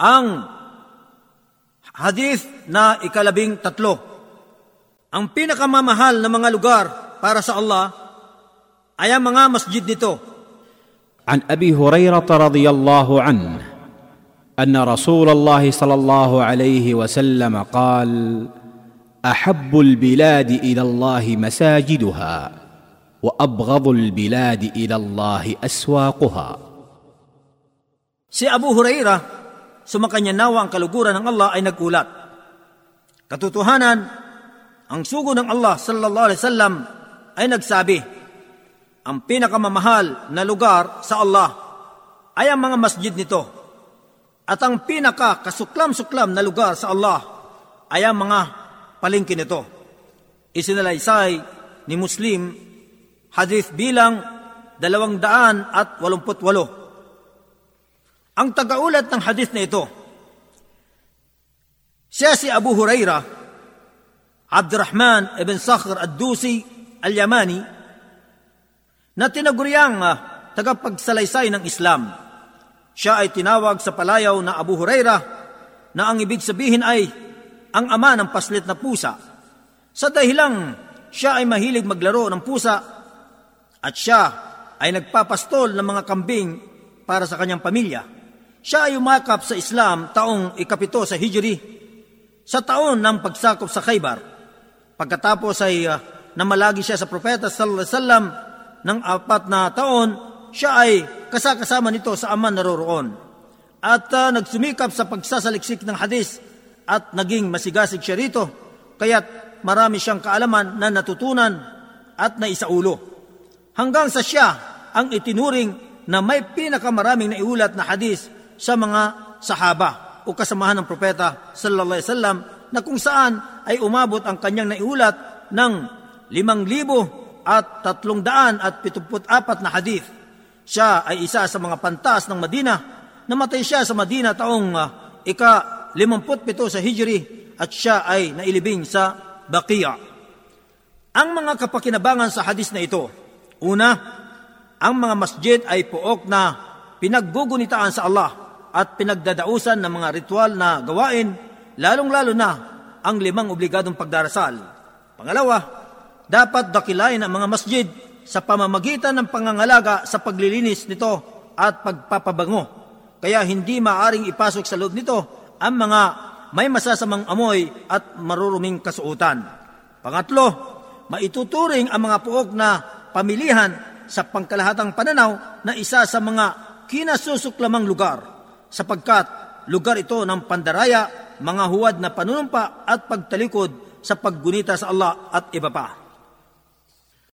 Ang hadith na ikalabing tatlo. Ang pinakamamahal na mga lugar para sa Allah ay ang mga masjid nito. عن ابي هريره رضي الله عنه ان رسول الله صلى الله عليه وسلم قال احب البلاد الى الله مساجدها وابغض البلاد الى الله اسواقها Si Abu Huraira, sumakanya nawa ang kaluguran ng Allah ay nagulat. Katotohanan, ang sugo ng Allah sallallahu alaihi wasallam ay nagsabi, ang pinakamamahal na lugar sa Allah ay ang mga masjid nito. At ang pinaka kasuklam-suklam na lugar sa Allah ay ang mga palengke nito. Isinalaysay ni Muslim hadith bilang dalawang daan at walumput walo. Ang tagaulat ng hadith na ito, siya si Abu Huraira, Abdurrahman ibn Sakhr ad-Dusi al-Yamani, na tinaguriang uh, tagapagsalaysay ng Islam. Siya ay tinawag sa palayaw na Abu Huraira na ang ibig sabihin ay ang ama ng paslit na pusa. Sa dahilang siya ay mahilig maglaro ng pusa at siya ay nagpapastol ng mga kambing para sa kanyang pamilya. Siya ay umakap sa Islam taong ikapito sa Hijri sa taon ng pagsakop sa Khaybar. Pagkatapos ay uh, namalagi siya sa propeta sallallahu alaihi wasallam ng apat na taon, siya ay kasakasama nito sa aman naroroon. At uh, nagsumikap sa pagsasaliksik ng hadis at naging masigasig siya rito, kaya't marami siyang kaalaman na natutunan at naisaulo. Hanggang sa siya ang itinuring na may pinakamaraming naiulat na hadis sa mga sahaba o kasamahan ng propeta sallallahu alaihi wasallam na kung saan ay umabot ang kanyang naiulat ng limang libo at tatlong daan at pituput apat na hadith. Siya ay isa sa mga pantas ng Madina. Namatay siya sa Madina taong uh, ika limamput pito sa Hijri at siya ay nailibing sa Baqiya. Ang mga kapakinabangan sa hadis na ito, una, ang mga masjid ay puok na pinaggugunitaan sa Allah at pinagdadausan ng mga ritual na gawain, lalong-lalo na ang limang obligadong pagdarasal. Pangalawa, dapat dakilain ang mga masjid sa pamamagitan ng pangangalaga sa paglilinis nito at pagpapabango. Kaya hindi maaring ipasok sa loob nito ang mga may masasamang amoy at maruruming kasuotan. Pangatlo, maituturing ang mga puok na pamilihan sa pangkalahatang pananaw na isa sa mga kinasusuklamang lugar sapagkat lugar ito ng pandaraya, mga huwad na panunumpa at pagtalikod sa paggunita sa Allah at iba pa.